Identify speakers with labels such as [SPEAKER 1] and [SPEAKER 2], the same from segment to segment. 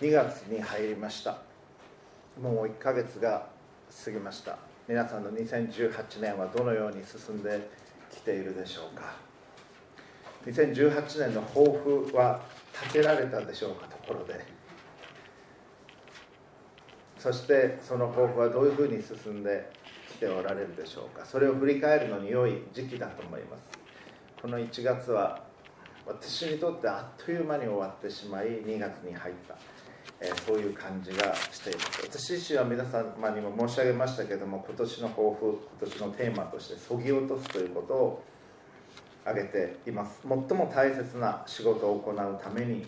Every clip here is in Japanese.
[SPEAKER 1] 2月に入りました。もう1ヶ月が過ぎました。皆さんの2018年はどのように進んできているでしょうか。2018年の抱負は立てられたでしょうかところで。そしてその抱負はどういうふうに進んできておられるでしょうか。それを振り返るのに良い時期だと思います。この1月は私にとってあっという間に終わってしまい2月に入った、え、そういう感じがしています。私自身は皆様にも申し上げましたけども今年の抱負今年のテーマとしてそぎ落とすということを挙げています。最も大切な仕事を行うために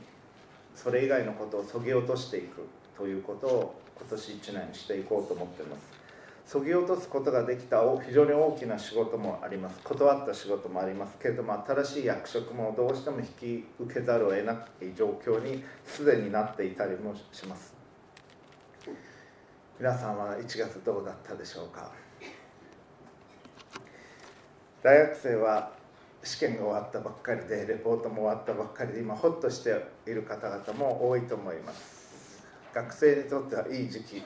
[SPEAKER 1] それ以外のことをそぎ落としていくということを今年1年していこうと思っています。そぎ落とすことができた非常に大きな仕事もあります。断った仕事もありますけれども新しい役職もどうしても引き受けざるを得ない状況にすでになっていたりもします。皆さんは1月どうだったでしょうか。大学生は試験が終わったばっかりでレポートも終わったばっかりで今ホッとしている方々も多いと思います。学生にとってはいい時期。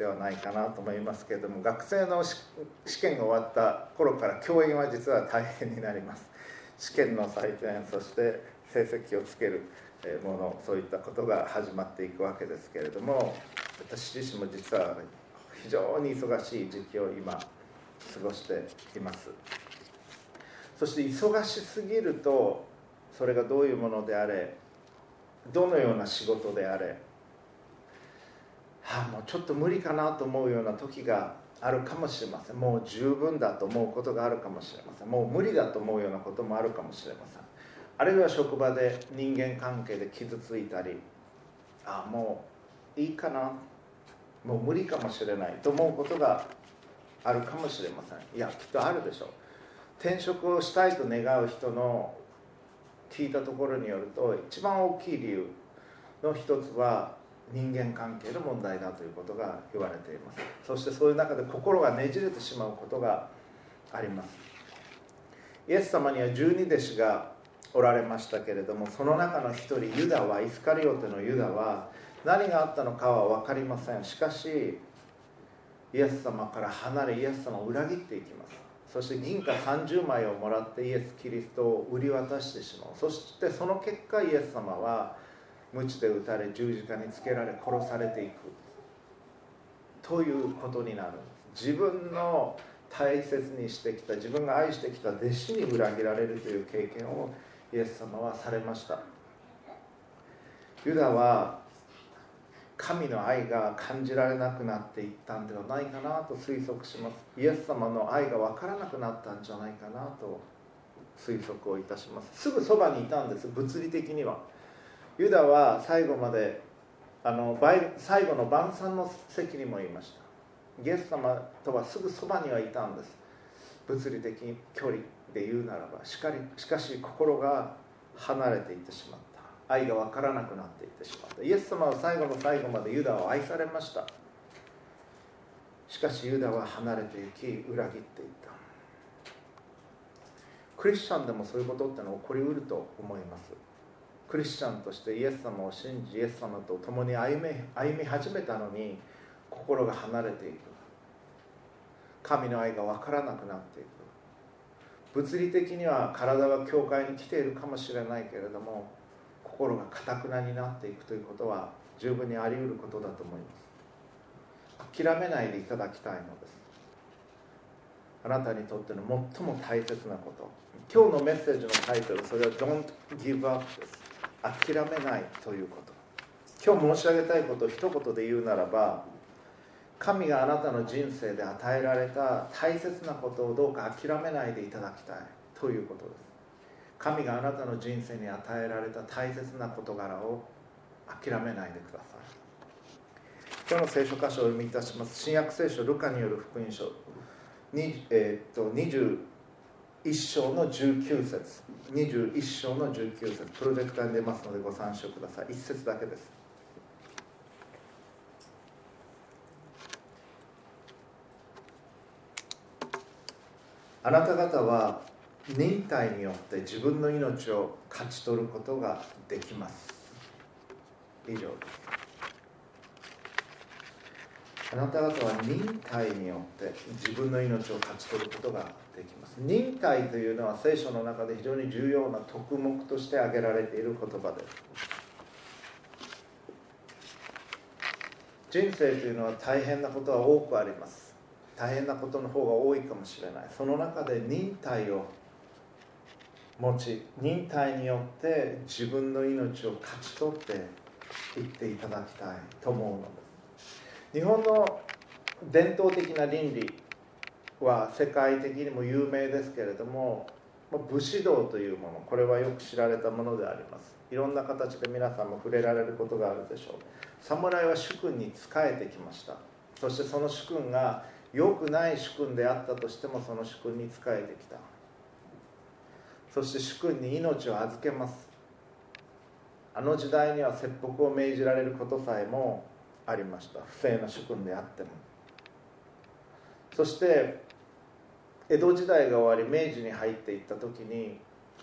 [SPEAKER 1] ではないかなと思いますけれども学生の試験が終わった頃から教員は実は大変になります。試験の採点そして成績をつけるものそういったことが始まっていくわけですけれども私自身も実は非常に忙しい時期を今過ごしています。そして忙しすぎるとそれがどういうものであれどのような仕事であれあ、もうちょっと無理かなと思うような時があるかもしれません。もう十分だと思うことがあるかもしれません。もう無理だと思うようなこともあるかもしれません。あるいは職場で人間関係で傷ついたりああもういいかな。もう無理かもしれないと思うことがあるかもしれません。いやきっとあるでしょう。転職をしたいと願う人の聞いたところによると一番大きい理由の一つは人間関係の問題だということが言われています。そしてそういう中で心がねじれてしまうことがあります。イエス様には十二弟子がおられましたけれどもその中の一人ユダはイスカリオテのユダは何があったのかは分かりません。しかしイエス様から離れイエス様を裏切っていきます。そして銀貨30枚をもらってイエス・キリストを売り渡してしまう。そしてその結果イエス様は鞭で打たれ十字架につけられ殺されていく。ということになる。自分の大切にしてきた自分が愛してきた弟子に裏切られるという経験をイエス様はされました。ユダは神の愛が感じられなくなっていったんではないかなと推測します。イエス様の愛が分からなくなったんじゃないかなと推測をいたします。すぐそばにいたんです物理的には。ユダは最後まであの最後の晩餐の席にもいました。イエス様とはすぐそばにはいたんです。物理的距離で言うならばしかりしかし心が離れていってしまった。愛が分からなくなっていってしまった。イエス様は最後の最後までユダを愛されました。しかしユダは離れていき裏切っていった。クリスチャンでもそういうことってのは起こりうると思います。クリスチャンとしてイエス様を信じイエス様と共に歩み歩み始めたのに心が離れていく。神の愛が分からなくなっていく。物理的には体は教会に来ているかもしれないけれども心がかたくなになっていくということは十分にあり得ることだと思います。諦めないでいただきたいのです。あなたにとっての最も大切なこと。今日のメッセージのタイトルそれは Don't give up です。諦めないということ。今日申し上げたいことを一言で言うならば神があなたの人生で与えられた大切なことをどうか諦めないでいただきたいということです。神があなたの人生に与えられた大切な事柄を諦めないでください。今日の聖書箇所を読みいたします。新約聖書ルカによる福音書に、えー、っと20 1章の19節。21章の19節。プロジェクターに出ますのでご参照ください。1節だけです。あなた方は忍耐によって自分の命を勝ち取ることができます。以上です。あなた方は忍耐によって自分の命を勝ち取ることができます。忍耐というのは聖書の中で非常に重要な特目として挙げられている言葉です。人生というのは大変なことは多くあります。大変なことの方が多いかもしれない。その中で忍耐を持ち忍耐によって自分の命を勝ち取っていっていただきたいと思うのです。日本の伝統的な倫理は世界的にも有名ですけれども武士道というものこれはよく知られたものであります。いろんな形で皆さんも触れられることがあるでしょう。侍は主君に仕えてきました。そしてその主君が良くない主君であったとしてもその主君に仕えてきた。そして主君に命を預けます。あの時代には切腹を命じられることさえもありました。不正な主君であっても。そして江戸時代が終わり明治に入っていった時に、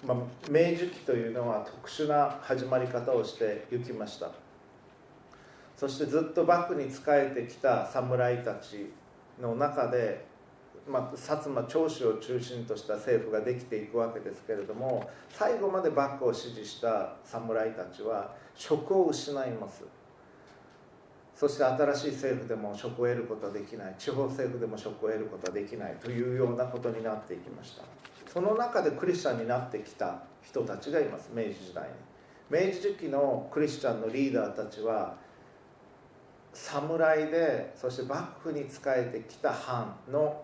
[SPEAKER 1] まあ、明治期というのは特殊な始まり方をしていきました。そしてずっと幕府に仕えてきた侍たちの中で、まあ、薩摩長州を中心とした政府ができていくわけですけれども最後まで幕府を支持した侍たちは職を失います。そして新しい政府でも職を得ることはできない。地方政府でも職を得ることはできないというようなことになっていきました。その中でクリスチャンになってきた人たちがいます明治時代に明治時期のクリスチャンのリーダーたちは侍でそして幕府に仕えてきた藩の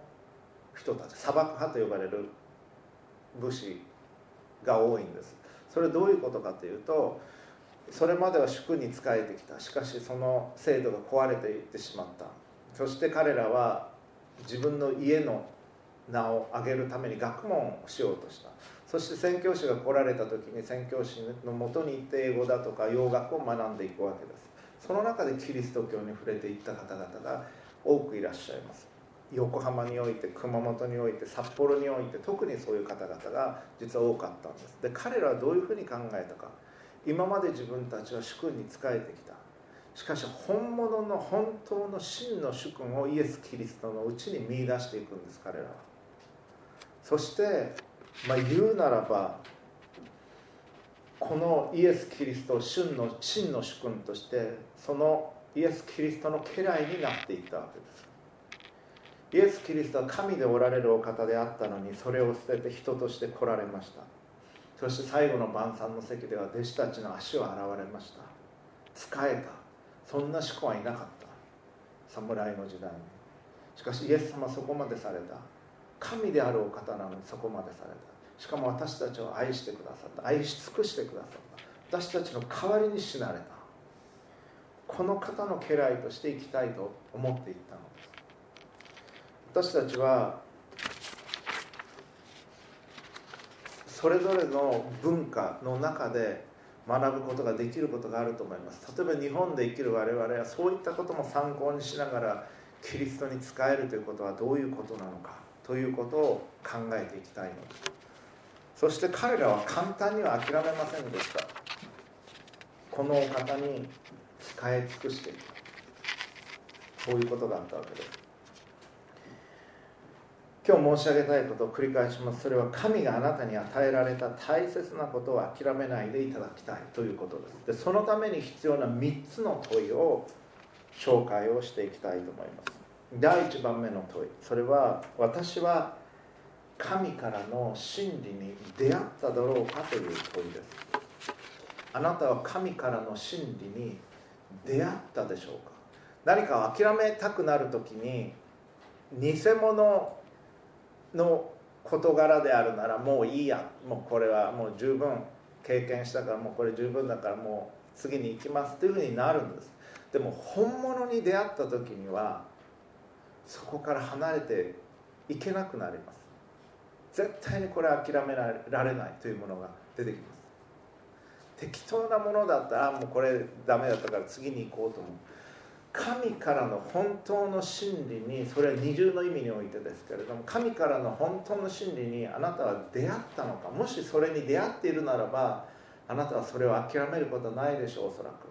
[SPEAKER 1] 人たち砂漠派と呼ばれる武士が多いんです。それどういうことかというとそれまでは主君に仕えてきた。しかしその制度が壊れていってしまった。そして彼らは自分の家の名を上げるために学問をしようとした。そして宣教師が来られた時に宣教師のもとに行って英語だとか洋楽を学んでいくわけです。その中でキリスト教に触れていった方々が多くいらっしゃいます。横浜において熊本において札幌において特にそういう方々が実は多かったんです。で彼らはどういうふうに考えたか。今まで自分たちは主君に仕えてきた。しかし本物の本当の真の主君をイエス・キリストのうちに見出していくんです彼らは。そして、まあ、言うならばこのイエス・キリストを真の真の主君としてそのイエス・キリストの家来になっていったわけです。イエス・キリストは神でおられるお方であったのにそれを捨てて人として来られました。そして最後の晩餐の席では弟子たちの足を洗われました。仕えた。そんな思考はいなかった。侍の時代に。しかしイエス様はそこまでされた。神であるお方なのにそこまでされた。しかも私たちを愛してくださった。愛し尽くしてくださった。私たちの代わりに死なれた。この方の家来として生きたいと思っていったのです。私たちはそれぞれの文化の中で学ぶことができることがあると思います。例えば日本で生きる我々はそういったことも参考にしながらキリストに仕えるということはどういうことなのかということを考えていきたいのですそして彼らは簡単には諦めませんでした。このお方に仕え尽くしていくそういうことがあったわけです。今日申し上げたいことを繰り返します。それは神があなたに与えられた大切なことを諦めないでいただきたい。ということです。でそのために必要な3つの問いを紹介をしていきたいと思います。第1番目の問い。それは私は神からの真理に出会っただろうかという問いです。あなたは神からの真理に出会ったでしょうか。何かを諦めたくなる時に偽物の事柄であるならもういいや。もうこれはもう十分経験したからもうこれ十分だからもう次に行きますというふうになるんです。でも本物に出会った時にはそこから離れていけなくなります。絶対にこれ諦められないというものが出てきます。適当なものだったらもうこれダメだったから次に行こうと思う。神からの本当の真理にそれは二重の意味においてですけれども神からの本当の真理にあなたは出会ったのかもしそれに出会っているならばあなたはそれを諦めることはないでしょうおそらく。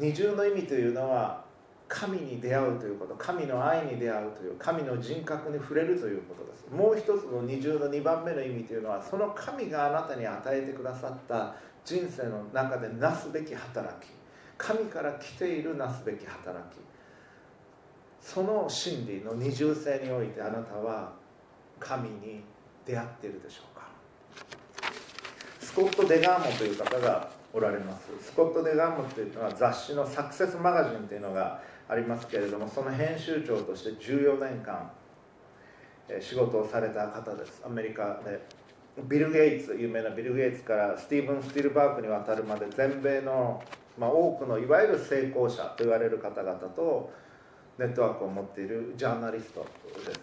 [SPEAKER 1] 二重の意味というのは神に出会うということ神の愛に出会うという神の人格に触れるということです。もう一つの二重の2番目の意味というのはその神があなたに与えてくださった人生の中でなすべき働き。神から来ているなすべき働き。その真理の二重性においてあなたは神に出会っているでしょうか。スコット・デガーモという方がおられます。スコット・デガーモというのは雑誌のサクセスマガジンというのがありますけれどもその編集長として14年間仕事をされた方です。アメリカでビル・ゲイツ有名なビル・ゲイツからスティーブン・スティルバーグに渡るまで全米の、まあ、多くのいわゆる成功者と言われる方々とネットワークを持っているジャーナリストです。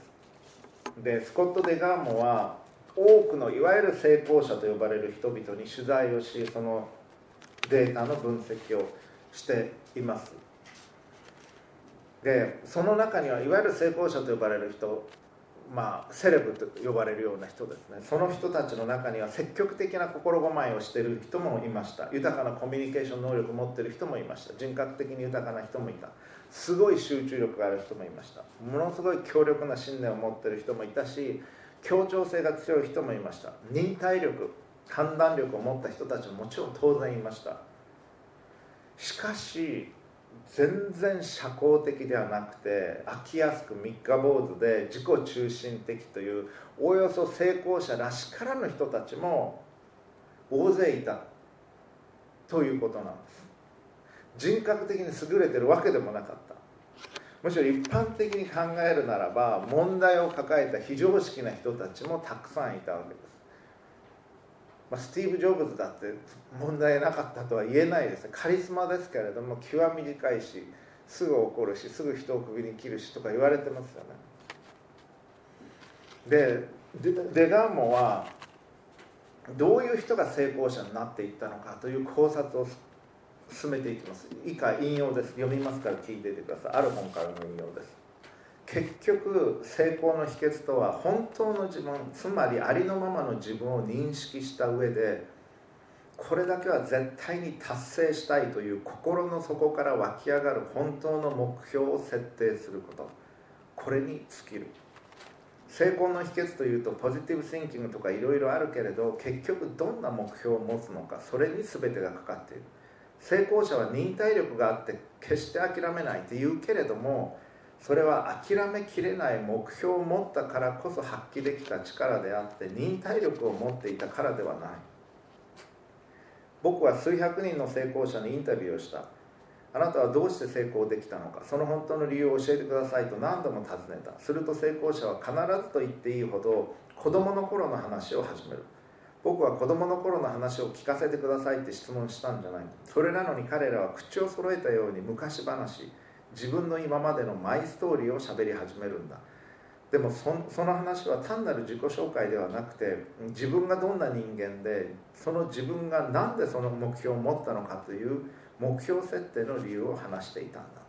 [SPEAKER 1] でスコット・デガーモは多くのいわゆる成功者と呼ばれる人々に取材をしそのデータの分析をしています。でその中にはいわゆる成功者と呼ばれる人まあセレブと呼ばれるような人ですね。その人たちの中には積極的な心構えをしている人もいました。豊かなコミュニケーション能力を持っている人もいました。人格的に豊かな人もいた。すごい集中力がある人もいました。ものすごい強力な信念を持っている人もいたし協調性が強い人もいました。忍耐力判断力を持った人たちももちろん当然いました。しかし全然社交的ではなくて飽きやすく三日坊主で自己中心的というおおよそ成功者らしからぬ人たちも大勢いたということなんです。人格的に優れてるわけでもなかった。むしろ一般的に考えるならば問題を抱えた非常識な人たちもたくさんいたわけです。まあ、スティーブ・ジョブズだって問題なかったとは言えないです。カリスマですけれども気は短いしすぐ怒るしすぐ人を首に切るしとか言われてますよね。でデガーモはどういう人が成功者になっていったのかという考察を進めていきます。以下引用です。読みますから聞いていてください。ある本からの引用です結局成功の秘訣とは本当の自分つまりありのままの自分を認識した上でこれだけは絶対に達成したいという心の底から湧き上がる本当の目標を設定すること。これに尽きる。成功の秘訣というとポジティブ・シンキングとかいろいろあるけれど結局どんな目標を持つのかそれに全てがかかっている。成功者は忍耐力があって決して諦めないって言うけれどもそれは諦めきれない目標を持ったからこそ発揮できた力であって忍耐力を持っていたからではない。僕は数百人の成功者にインタビューをした。あなたはどうして成功できたのか。その本当の理由を教えてくださいと何度も尋ねた。すると成功者は必ずと言っていいほど子供の頃の話を始める。僕は子供の頃の話を聞かせてくださいって質問したんじゃない。それなのに彼らは口を揃えたように昔話。自分の今までのマイストーリーを喋り始めるんだ。でもその話は単なる自己紹介ではなくて自分がどんな人間でその自分が何でその目標を持ったのかという目標設定の理由を話していたんだ。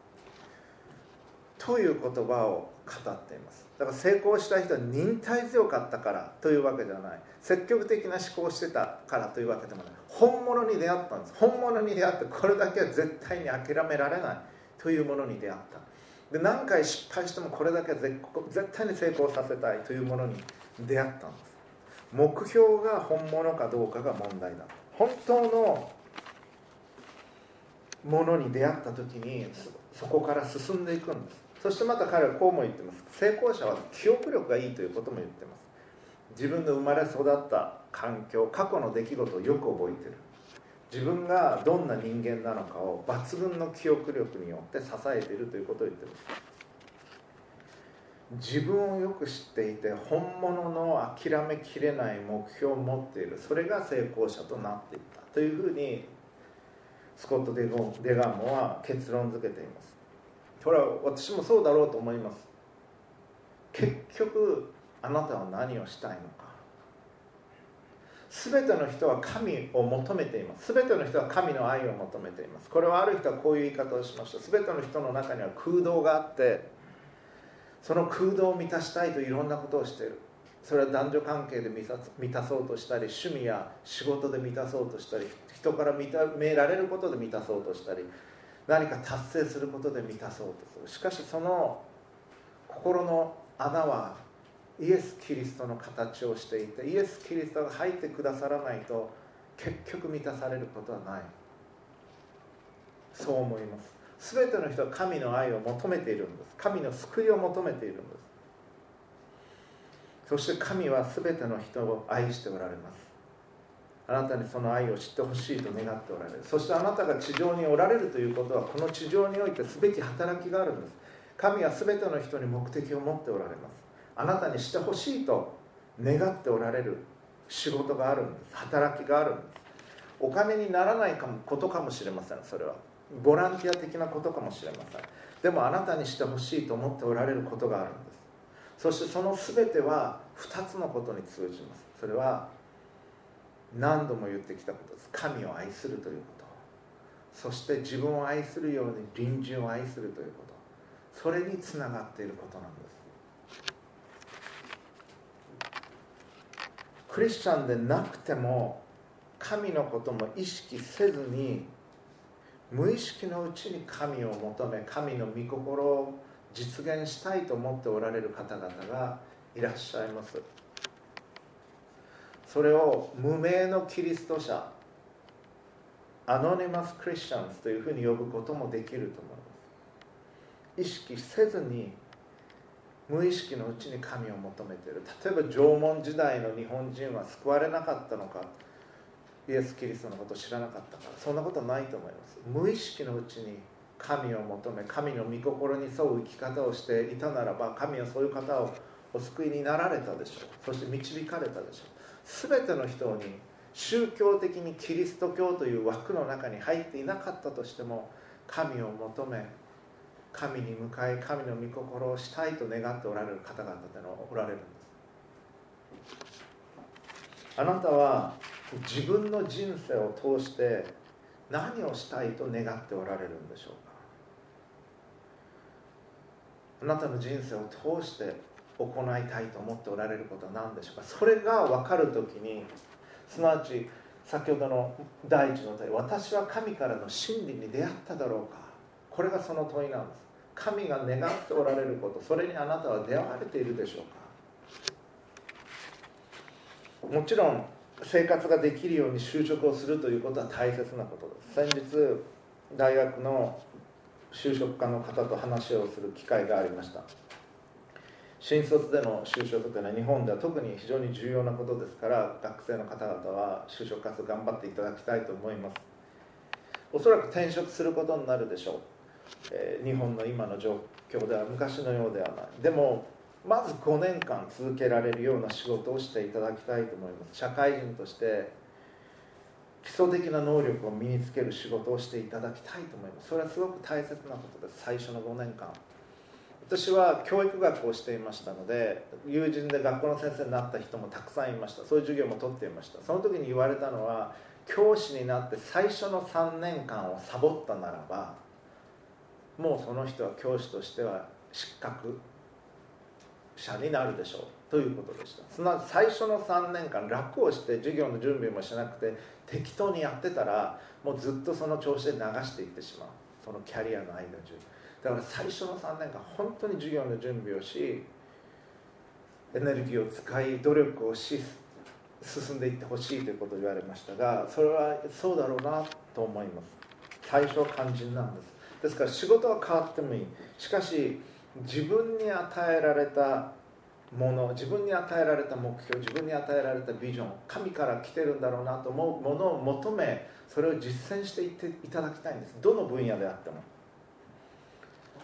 [SPEAKER 1] という言葉を語っています。だから成功した人は忍耐強かったからというわけではない。積極的な思考をしてたからというわけでもない。本物に出会ったんです。本物に出会ってこれだけは絶対に諦められない。というものに出会った。で何回失敗してもこれだけ絶対に成功させたいというものに出会ったんです。目標が本物かどうかが問題だ。本当のものに出会った時にそこから進んでいくんです。そしてまた彼はこうも言ってます。成功者は記憶力がいいということも言ってます。自分の生まれ育った環境過去の出来事をよく覚えてる。自分がどんな人間なのかを抜群の記憶力によって支えているということを言ってます。自分をよく知っていて本物の諦めきれない目標を持っている。それが成功者となっていったというふうにスコット・デガモは結論付けています。これは私もそうだろうと思います。結局あなたは何をしたいのか。全ての人は神を求めています。全ての人は神の愛を求めています。これはある人はこういう言い方をしました。全ての人の中には空洞があってその空洞を満たしたいといろんなことをしている。それは男女関係で満たそうとしたり趣味や仕事で満たそうとしたり人から認められることで満たそうとしたり何か達成することで満たそうとする。しかしその心の穴はイエス・キリストの形をしていてイエス・キリストが入ってくださらないと結局満たされることはない。そう思います。全ての人は神の愛を求めているんです。神の救いを求めているんです。そして神は全ての人を愛しておられます。あなたにその愛を知ってほしいと願っておられる。そしてあなたが地上におられるということはこの地上においてすべき働きがあるんです。神は全ての人に目的を持っておられます。あなたにしてほしいと願っておられる仕事があるんです。働きがあるんです。お金にならないことかもしれません。それは。ボランティア的なことかもしれません。でもあなたにしてほしいと思っておられることがあるんです。そしてその全ては2つのことに通じます。それは何度も言ってきたことです。神を愛するということ。そして自分を愛するように隣人を愛するということ。それにつながっていることなんです。クリスチャンでなくても神のことも意識せずに無意識のうちに神を求め神の御心を実現したいと思っておられる方々がいらっしゃいます。それを無名のキリスト者アノニマス・クリスチャンズというふうに呼ぶこともできると思います。意識せずに無意識のうちに神を求めている。例えば縄文時代の日本人は救われなかったのかイエス・キリストのことを知らなかったからそんなことないと思います。無意識のうちに神を求め神の御心に沿う生き方をしていたならば神はそういう方をお救いになられたでしょう。そして導かれたでしょう。全ての人に宗教的にキリスト教という枠の中に入っていなかったとしても神を求め神に向かい神の御心をしたいと願っておられる方々というのはおられるんです。あなたは自分の人生を通して何をしたいと願っておられるんでしょうか？あなたの人生を通して行いたいと思っておられることは何でしょうか？それが分かる時にすなわち先ほどの第一の問い私は神からの真理に出会っただろうか？これがその問いなんです。神が願っておられることそれにあなたは出会われているでしょうか？もちろん生活ができるように就職をするということは大切なことです。先日大学の就職課の方と話をする機会がありました。新卒での就職というのは日本では特に非常に重要なことですから学生の方々は就職活動頑張っていただきたいと思います。おそらく転職することになるでしょう。え日本の今の状況では昔のようではない。でもまず5年間続けられるような仕事をしていただきたいと思います。社会人として基礎的な能力を身につける仕事をしていただきたいと思います。それはすごく大切なことです。最初の5年間。私は教育学をしていましたので友人で学校の先生になった人もたくさんいました。そういう授業も取っていました。その時に言われたのは教師になって最初の3年間をサボったならばもうその人は教師としては失格者になるでしょう。ということでした。すなわち最初の3年間楽をして授業の準備もしなくて適当にやってたらもうずっとその調子で流していってしまう。そのキャリアの間中だから最初の3年間本当に授業の準備をしエネルギーを使い努力をし進んでいってほしいということを言われましたがそれはそうだろうなと思います。最初は肝心なんです。ですから仕事は変わってもいい。しかし自分に与えられたもの自分に与えられた目標自分に与えられたビジョン神から来てるんだろうなと思うものを求めそれを実践していっていただきたいんです。どの分野であっても。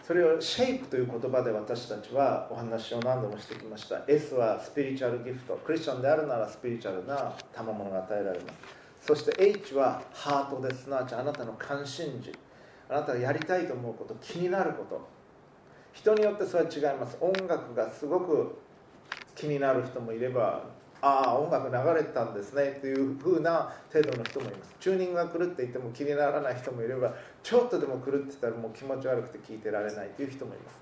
[SPEAKER 1] それをシェイプという言葉で私たちはお話を何度もしてきました。S はスピリチュアルギフト。クリスチャンであるならスピリチュアルな賜物が与えられます。そして H はハートですな。わちあなたの関心事。あなたがやりたいと思うこと気になること。人によってそれは違います。音楽がすごく気になる人もいればああ音楽流れてたんですねというふうな程度の人もいます。チューニングが狂っていても気にならない人もいればちょっとでも狂ってたらもう気持ち悪くて聞いてられないという人もいます。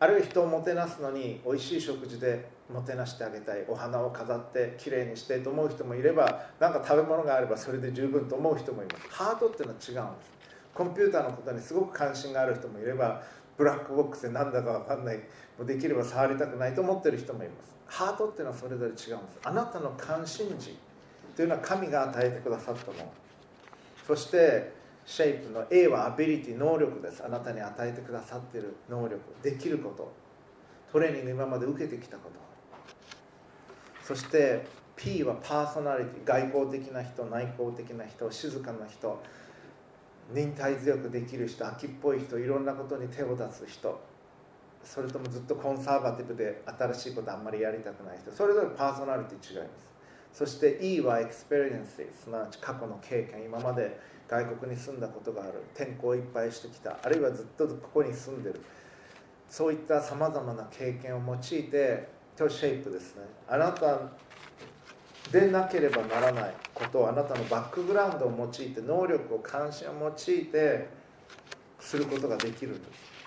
[SPEAKER 1] あるいは人をもてなすのに美味しい食事でもてなしてあげたい。お花を飾ってきれいにしてと思う人もいれば何か食べ物があればそれで十分と思う人もいます。ハートっていうのは違うんです。コンピューターのことにすごく関心がある人もいればブラックボックスで何だか分かんないもうできれば触りたくないと思ってる人もいます。ハートっていうのはそれぞれ違うんです。あなたの関心事というのは神が与えてくださったもの。そしてシェイプの A はアビリティ能力です。あなたに与えてくださってる能力。できること。トレーニング今まで受けてきたこと。そして P はパーソナリティ。外交的な人内向的な人静かな人。忍耐強くできる人飽きっぽい人いろんなことに手を出す人それともずっとコンサバティブで新しいことあんまりやりたくない人それぞれパーソナリティ違います。そして E は experience。すなわち過去の経験今まで外国に住んだことがある転校いっぱいしてきたあるいはずっとここに住んでる。そういったさまざまな経験を用いてと SHAPE ですね。あなたでなければならないことをあなたのバックグラウンドを用いて能力を関心を用いてすることができるんです。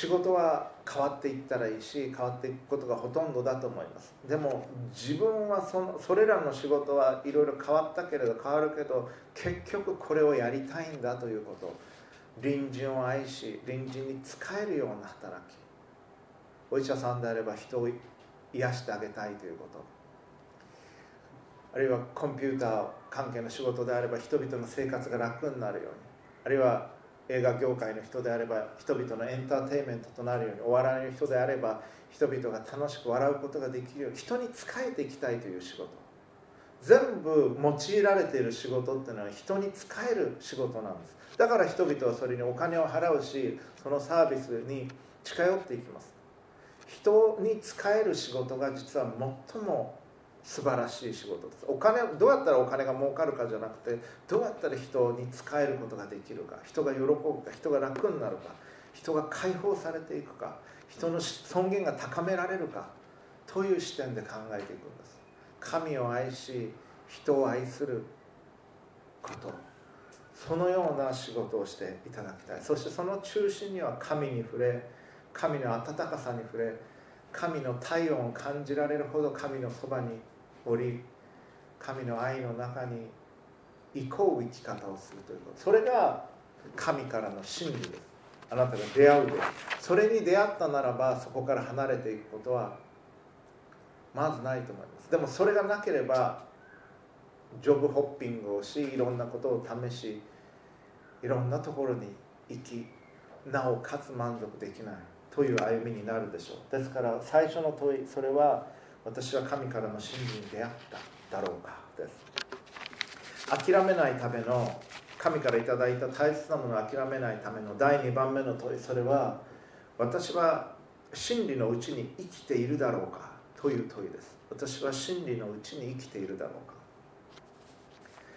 [SPEAKER 1] 仕事は変わっていったらいいし変わっていくことがほとんどだと思います。でも自分はそのそれらの仕事はいろいろ変わったけれど変わるけど結局これをやりたいんだということ。隣人を愛し隣人に仕えるような働きお医者さんであれば人を癒してあげたいということ。あるいはコンピューター関係の仕事であれば人々の生活が楽になるように。あるいは映画業界の人であれば人々のエンターテインメントとなるように。お笑いの人であれば人々が楽しく笑うことができるように。人に仕えていきたいという仕事。全部用いられている仕事っていうのは人に仕える仕事なんです。だから人々はそれにお金を払うしそのサービスに近寄っていきます。人に仕える仕事が実は最も素晴らしい仕事です。お金どうやったらお金が儲かるかじゃなくてどうやったら人に仕えることができるか。人が喜ぶか人が楽になるか人が解放されていくか人の尊厳が高められるかという視点で考えていくんです。神を愛し人を愛すること。そのような仕事をしていただきたい。そしてその中心には神に触れ神の温かさに触れ神の体温を感じられるほど神のそばにおり神の愛の中に行こう生き方をするということ。それが神からの真理です。あなたが出会うでそれに出会ったならばそこから離れていくことはまずないと思います。でもそれがなければジョブホッピングをしいろんなことを試しいろんなところに行きなおかつ満足できない。という歩みになるでしょう。ですから最初の問いそれは私は神からの真理に出会っただろうかです。諦めないための神からいただいた大切なものを諦めないための第2番目の問いそれは私は真理のうちに生きているだろうかという問いです。私は真理のうちに生きているだろうか。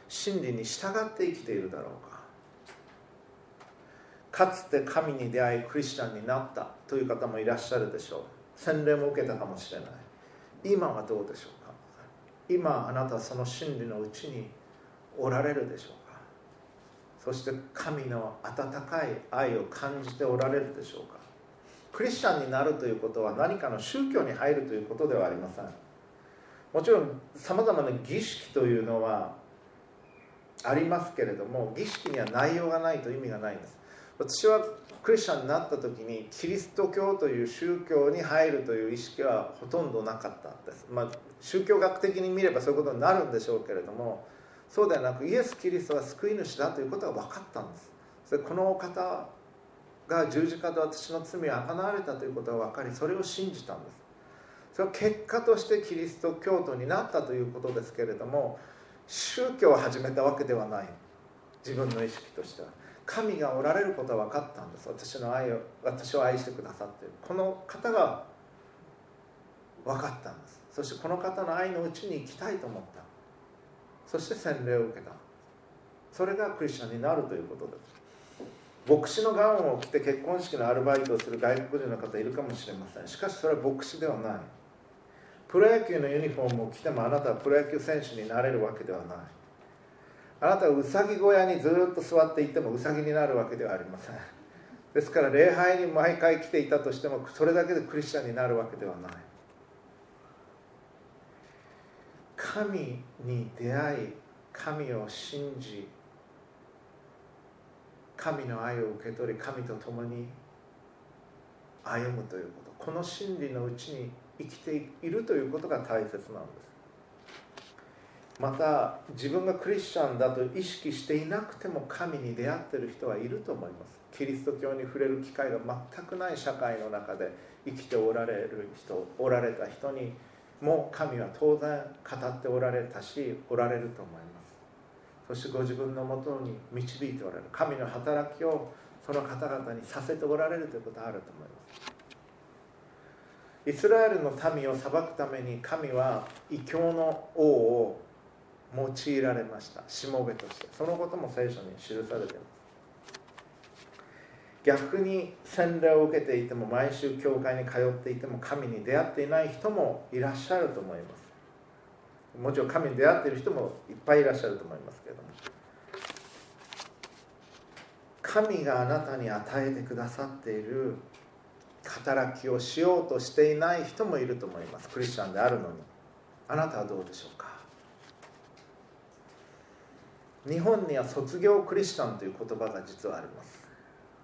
[SPEAKER 1] 真理に従って生きているだろうか。かつて神に出会いクリスチャンになったという方もいらっしゃるでしょう。洗礼も受けたかもしれない。今はどうでしょうか？今あなたその真理のうちにおられるでしょうか？そして神の温かい愛を感じておられるでしょうか？クリスチャンになるということは何かの宗教に入るということではありません。もちろんさまざまな儀式というのはありますけれども儀式には内容がないと意味がないんです。私はクリスチャンになった時にキリスト教という宗教に入るという意識はほとんどなかったんです、まあ、宗教学的に見ればそういうことになるんでしょうけれどもそうではなくイエス・キリストが救い主だということが分かったんです。それこのお方が十字架で私の罪をあかなわれたということが分かりそれを信じたんです。それは結果としてキリスト教徒になったということですけれども宗教を始めたわけではない。自分の意識としては。神がおられることは分かったんです。私の愛を私を愛してくださっている。この方が分かったんです。そしてこの方の愛のうちに行きたいと思った。そして洗礼を受けた。それがクリスチャンになるということです。牧師のガウンを着て結婚式のアルバイトをする外国人の方いるかもしれません。しかしそれは牧師ではない。プロ野球のユニフォームを着てもあなたはプロ野球選手になれるわけではない。あなたはうさぎ小屋にずっと座っていてもうさぎになるわけではありません。ですから礼拝に毎回来ていたとしてもそれだけでクリスチャンになるわけではない。神に出会い神を信じ神の愛を受け取り神と共に歩むということ。この真理のうちに生きているということが大切なんです。また自分がクリスチャンだと意識していなくても神に出会ってる人はいると思います。キリスト教に触れる機会が全くない社会の中で生きておられる人おられた人にも神は当然語っておられたしおられると思います。そしてご自分のもとに導いておられる。神の働きをその方々にさせておられるということがあると思います。イスラエルの民を裁くために神は異教の王を用いられました。しもべとして。そのことも聖書に記されています。逆に洗礼を受けていても毎週教会に通っていても神に出会っていない人もいらっしゃると思います。もちろん神に出会っている人もいっぱいいらっしゃると思いますけれども。神があなたに与えてくださっている働きをしようとしていない人もいると思います。クリスチャンであるのに。あなたはどうでしょうか？日本には卒業クリスチャンという言葉が実はあります。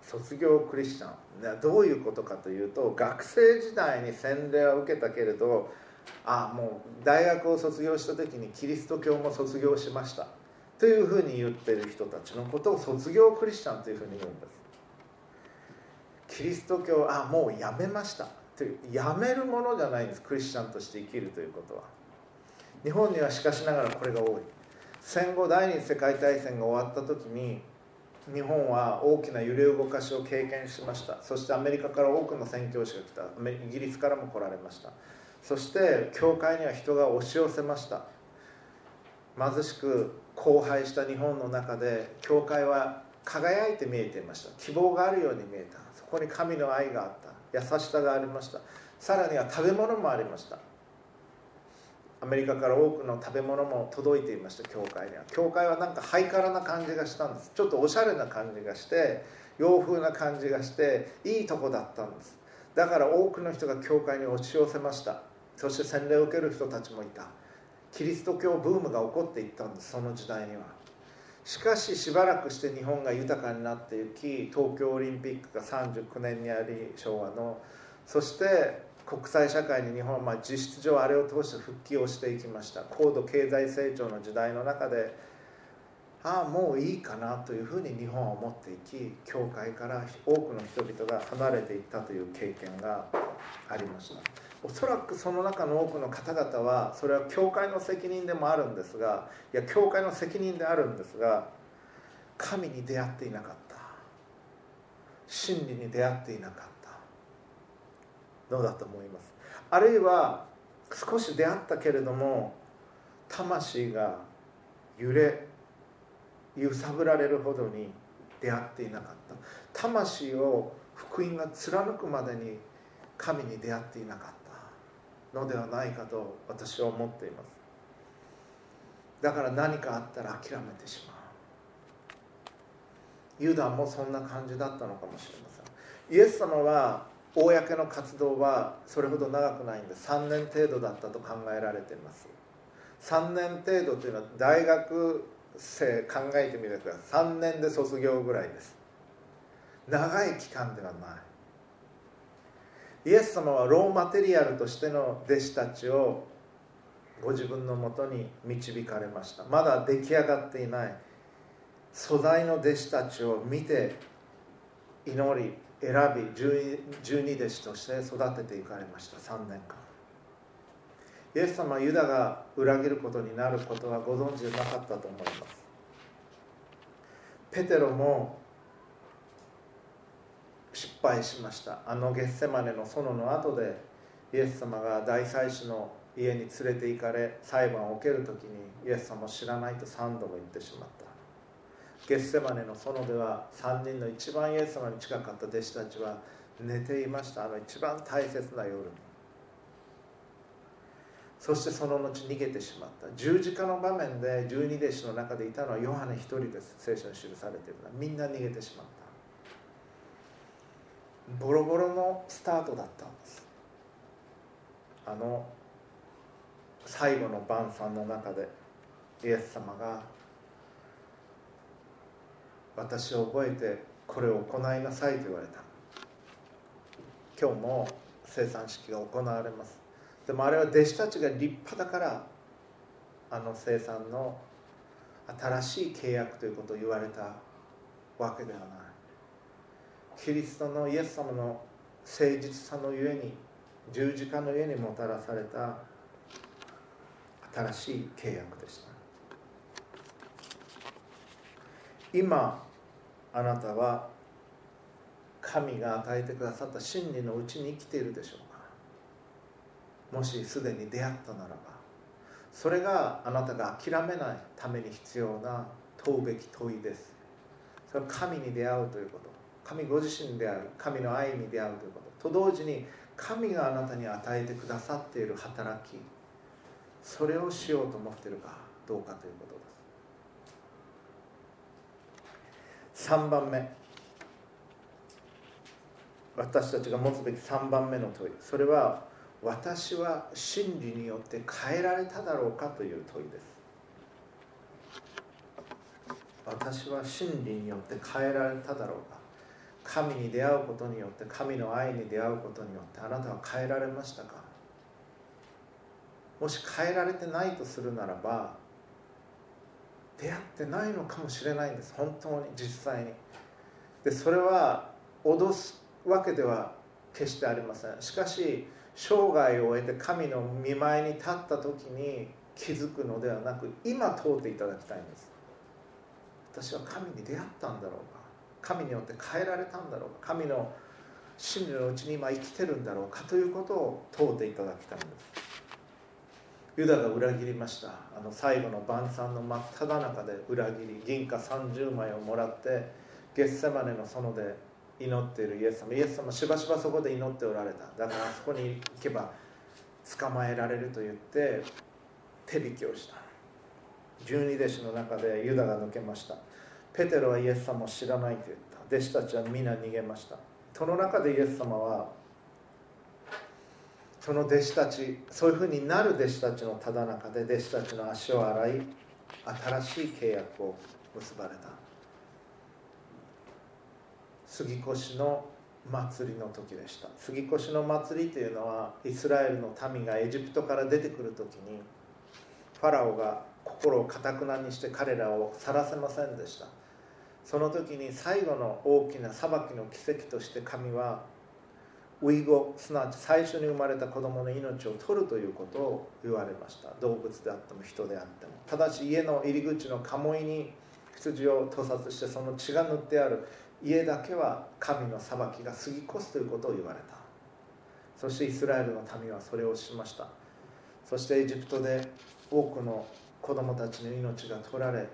[SPEAKER 1] 卒業クリスチャン。どういうことかというと学生時代に洗礼は受けたけれどあもう大学を卒業した時にキリスト教も卒業しました。というふうに言ってる人たちのことを卒業クリスチャンというふうに言うんです。キリスト教あもうやめました。というやめるものじゃないんです。クリスチャンとして生きるということは。日本にはしかしながらこれが多い。戦後第二次世界大戦が終わった時に日本は大きな揺れ動かしを経験しました。そしてアメリカから多くの宣教師が来た。イギリスからも来られました。そして教会には人が押し寄せました。貧しく荒廃した日本の中で教会は輝いて見えていました。希望があるように見えた。そこに神の愛があった。優しさがありました。さらには食べ物もありました。アメリカから多くの食べ物も届いていました教会には。教会はなんかハイカラな感じがしたんです。ちょっとおしゃれな感じがして洋風な感じがしていいとこだったんです。だから多くの人が教会に押し寄せました。そして洗礼を受ける人たちもいた。キリスト教ブームが起こっていったんですその時代には。しかししばらくして日本が豊かになっていき東京オリンピックが39年にあり昭和の。そして国際社会に日本はまあ実質上あれを通して復帰をしていきました。高度経済成長の時代の中でああもういいかなというふうに日本は思っていき教会から多くの人々が離れていったという経験がありました。おそらくその中の多くの方々はそれは教会の責任でもあるんですがいや教会の責任であるんですが神に出会っていなかった。真理に出会っていなかった。のだと思います？あるいは少し出会ったけれども魂が揺れ揺さぶられるほどに出会っていなかった。魂を福音が貫くまでに神に出会っていなかったのではないかと私は思っています。だから何かあったら諦めてしまう。ユダもそんな感じだったのかもしれません。イエス様は公の活動はそれほど長くないんで3年程度だったと考えられています。3年程度というのは大学生考えてみてください3年で卒業ぐらいです。長い期間ではない。イエス様はローマテリアルとしての弟子たちをご自分のもとに導かれました。まだ出来上がっていない素材の弟子たちを見て祈り選び十二弟子として育てていかれました。3年間。イエス様はユダが裏切ることになることはご存知なかったと思います。ペテロも失敗しました。あのゲッセマネの園の後でイエス様が大祭司の家に連れて行かれ裁判を受ける時にイエス様を知らないと3度も言ってしまった。ゲッセマネの園では3人の一番イエス様に近かった弟子たちは寝ていました。あの一番大切な夜に。そしてその後逃げてしまった。十字架の場面で十二弟子の中でいたのはヨハネ一人です。聖書に記されているのは。みんな逃げてしまった。ボロボロのスタートだったんです。あの最後の晩餐の中でイエス様が私を覚えてこれを行いなさいと言われた。今日も生産式が行われます。でもあれは弟子たちが立派だからあの生産の新しい契約ということを言われたわけではない。キリストのイエス様の誠実さのゆえに十字架のゆえにもたらされた新しい契約でした。今あなたは神が与えてくださった真理のうちに生きているでしょうか？もしすでに出会ったならば。それがあなたが諦めないために必要な問うべき問いです。それは神に出会うということ。神ご自身に出会う神の愛に出会うということ。と同時に神があなたに与えてくださっている働き。それをしようと思っているかどうかということです3番目。私たちが持つべき3番目の問い。それは私は真理によって変えられただろうかという問いです。私は真理によって変えられただろうか。神に出会うことによって神の愛に出会うことによってあなたは変えられましたか？もし変えられてないとするならば出会ってないのかもしれないんです本当に実際に。でそれは脅すわけでは決してありません。しかし生涯を終えて神の見舞いに立った時に気づくのではなく今通っていただきたいんです。私は神に出会ったんだろうか。神によって変えられたんだろうか。神の真理のうちに今生きてるんだろうかということを問うていただきたいんです。ユダが裏切りました。あの最後の晩餐の真っ只中で裏切り銀貨30枚をもらってゲッセマネの園で祈っているイエス様。イエス様しばしばそこで祈っておられた。だからあそこに行けば捕まえられると言って手引きをした。十二弟子の中でユダが抜けました。ペテロはイエス様を知らないと言った。弟子たちは皆逃げました。その中でイエス様はその弟子たちそういうふうになる弟子たちのただ中で弟子たちの足を洗い新しい契約を結ばれた。杉越の祭りの時でした。杉越の祭りというのはイスラエルの民がエジプトから出てくる時にファラオが心をかたくなにして彼らを去らせませんでした。その時に最後の大きな裁きの奇跡として神はウイゴすなわち最初に生まれた子供の命を取るということを言われました。動物であっても人であっても。ただし家の入り口の鴨居に羊を屠殺してその血が塗ってある家だけは神の裁きが過ぎ越すということを言われた。そしてイスラエルの民はそれをしました。そしてエジプトで多くの子供たちの命が取られ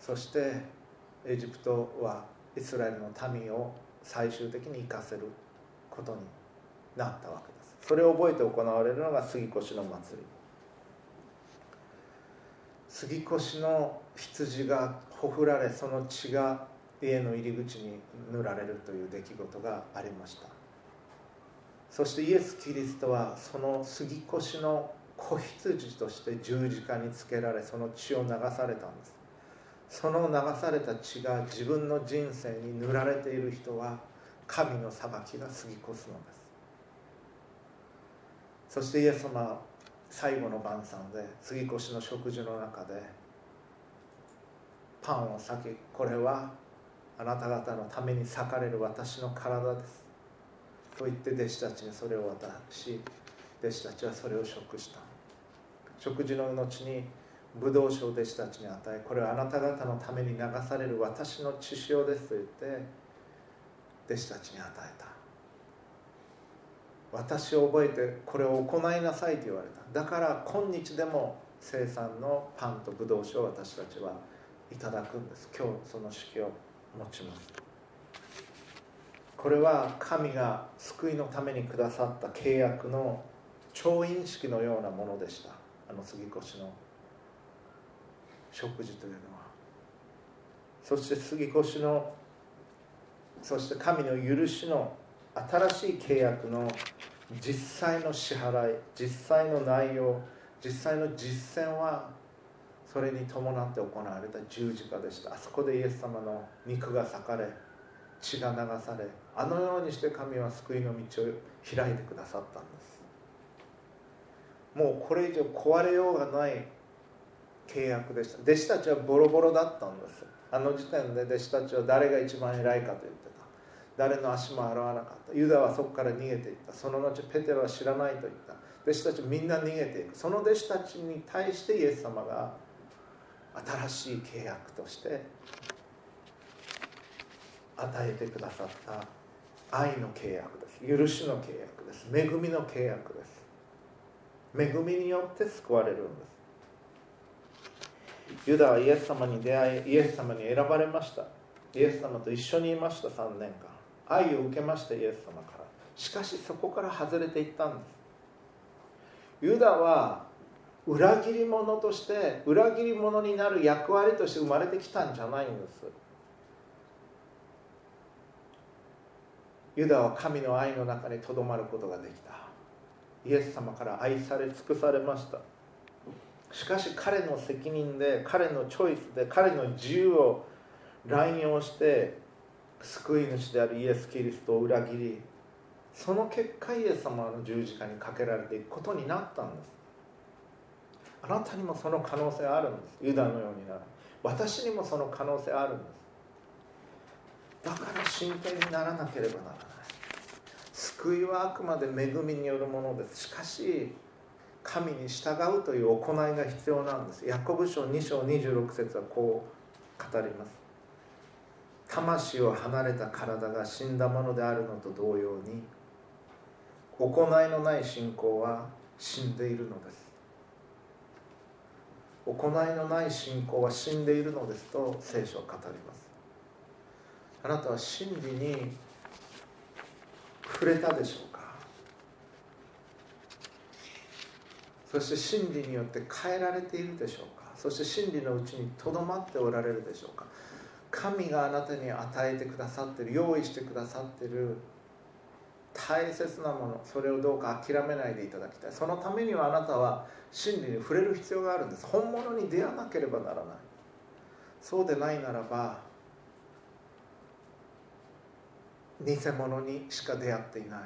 [SPEAKER 1] そしてエジプトはイスラエルの民を最終的に生かせる。ことになったわけです。それを覚えて行われるのが杉越の祭り。杉越の羊がほふられその血が家の入り口に塗られるという出来事がありました。そしてイエス・キリストはその杉越の子羊として十字架につけられその血を流されたんです。その流された血が自分の人生に塗られている人は神の裁きが過ぎ越すのです。そしてイエス様は最後の晩餐で杉越しの食事の中でパンを裂きこれはあなた方のために裂かれる私の体です。と言って弟子たちにそれを渡し弟子たちはそれを食した。食事の後にブドウ酒を弟子たちに与えこれはあなた方のために流される私の血潮ですと言って弟子たちに与えた。私を覚えてこれを行いなさいと言われた。だから今日でも生産のパンとブドウ酒を私たちはいただくんです。今日その式を持ちます。これは神が救いのためにくださった契約の調印式のようなものでした。あの杉越の食事というのは。そして杉越のそして神の許しの新しい契約の実際の支払い実際の内容実際の実践はそれに伴って行われた十字架でした。あそこでイエス様の肉が裂かれ血が流されあのようにして神は救いの道を開いてくださったんです。もうこれ以上壊れようがない契約でした。弟子たちはボロボロだったんです。あの時点で弟子たちは誰が一番偉いかと言ってた。誰の足も洗わなかった。ユダはそこから逃げていった。その後ペテロは知らないと言った。弟子たちみんな逃げていく。その弟子たちに対してイエス様が新しい契約として与えてくださった。愛の契約です。許しの契約です。恵みの契約です。恵みによって救われるんです。ユダはイエス様に出会いイエス様に選ばれました。イエス様と一緒にいました3年間。愛を受けましたイエス様から。しかしそこから外れていったんです。ユダは裏切り者として裏切り者になる役割として生まれてきたんじゃないんです。ユダは神の愛の中にとどまることができた。イエス様から愛され尽くされました。しかし彼の責任で彼のチョイスで彼の自由を乱用して救い主であるイエス・キリストを裏切りその結果イエス様の十字架にかけられていくことになったんです。あなたにもその可能性あるんです。ユダのようになる私にもその可能性あるんです。だから真剣にならなければならない。救いはあくまで恵みによるものです。しかし神に従うという行いが必要なんです。ヤコブ書2章26節はこう語ります。魂を離れた体が死んだものであるのと同様に行いのない信仰は死んでいるのです。行いのない信仰は死んでいるのですと聖書は語ります。あなたは真理に触れたでしょうかそして真理によって変えられているでしょうか？そして真理のうちにとどまっておられるでしょうか？神があなたに与えてくださってる用意してくださってる大切なものそれをどうか諦めないでいただきたい。そのためにはあなたは真理に触れる必要があるんです。本物に出会わなければならない。そうでないならば偽物にしか出会っていない。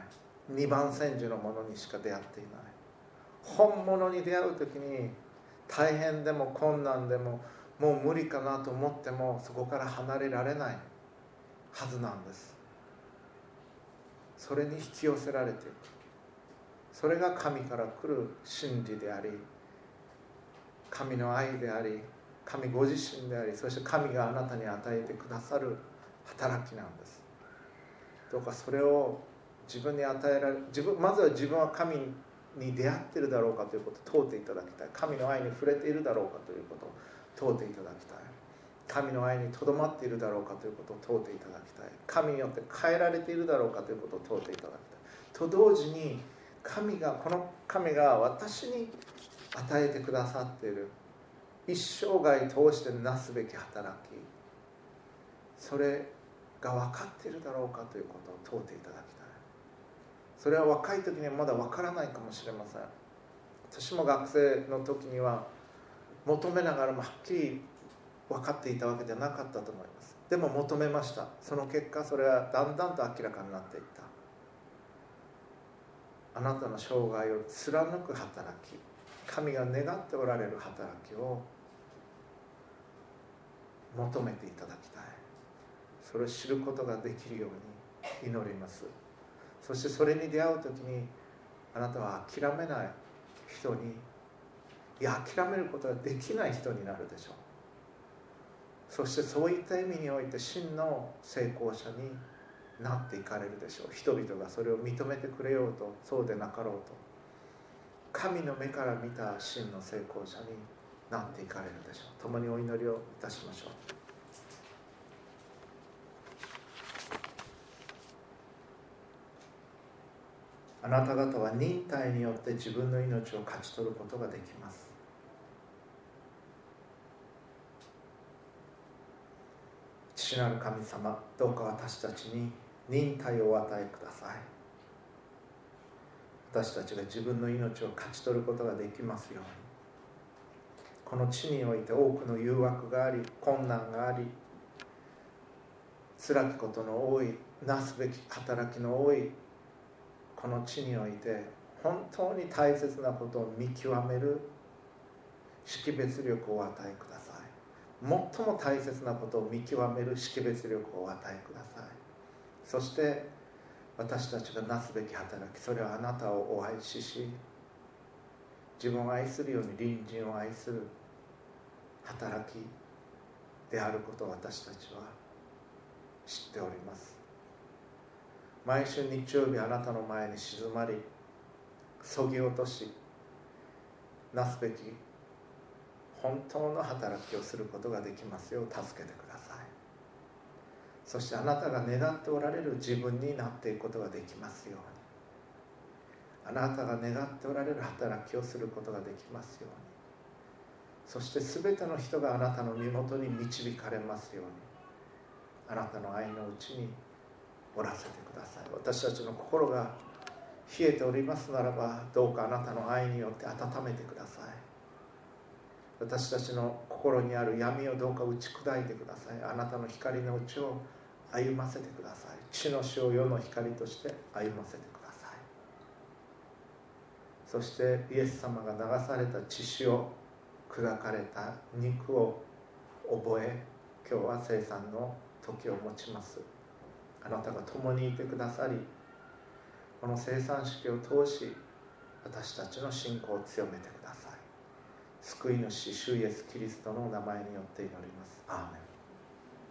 [SPEAKER 1] 二番煎じのものにしか出会っていない。本物に出会う時に大変でも困難でももう無理かなと思ってもそこから離れられないはずなんです。それに引き寄せられていく。それが神から来る真理であり神の愛であり神ご自身でありそして神があなたに与えてくださる働きなんです。どうかそれを自分に与えられ自分まずは自分は神に出会ってるだろうかということを問うていただきたい。神の愛に触れているだろうかということを問うていただきたい。神の愛にとどまっているだろうかということを問うていただきたい。神によって変えられているだろうかということを問うていただきたい。と同時に神がこの神が私に与えてくださっている。一生涯通してなすべき働き。それが分かっているだろうかということを問うていただきたい。それは若い時にはまだ分からないかもしれません。私も学生の時には求めながらもはっきり分かっていたわけではなかったと思います。でも求めました。その結果それはだんだんと明らかになっていった。あなたの生涯を貫く働き神が願っておられる働きを求めていただきたい。それを知ることができるように祈ります。そしてそれに出会う時にあなたは諦めない人にいや諦めることができない人になるでしょう。そしてそういった意味において真の成功者になっていかれるでしょう。人々がそれを認めてくれようとそうでなかろうと。神の目から見た真の成功者になっていかれるでしょう。共にお祈りをいたしましょう。あなた方は忍耐によって自分の命を勝ち取ることができます。父なる神様どうか私たちに忍耐をお与えください。私たちが自分の命を勝ち取ることができますように。この地において多くの誘惑があり困難があり辛きことの多いなすべき働きの多いこの地において本当に大切なことを見極める識別力を与えください。最も大切なことを見極める識別力を与えください。そして私たちがなすべき働きそれはあなたをお愛しし自分を愛するように隣人を愛する働きであることを私たちは知っております。毎週日曜日あなたの前に静まりそぎ落としなすべき本当の働きをすることができますよう助けてください。そしてあなたが願っておられる自分になっていくことができますように。あなたが願っておられる働きをすることができますように。そして全ての人があなたの身元に導かれますように。あなたの愛のうちにおらせてください。私たちの心が冷えておりますならばどうかあなたの愛によって温めてください。私たちの心にある闇をどうか打ち砕いてください。あなたの光のうちを歩ませてください。地の死を世の光として歩ませてください。そしてイエス様が流された血潮を砕かれた肉を覚え今日は生産の時を持ちます。あなたが共にいてくださりこの生産式を通し私たちの信仰を強めてください。救い主主イエスキリストの名前によって祈ります。アーメン。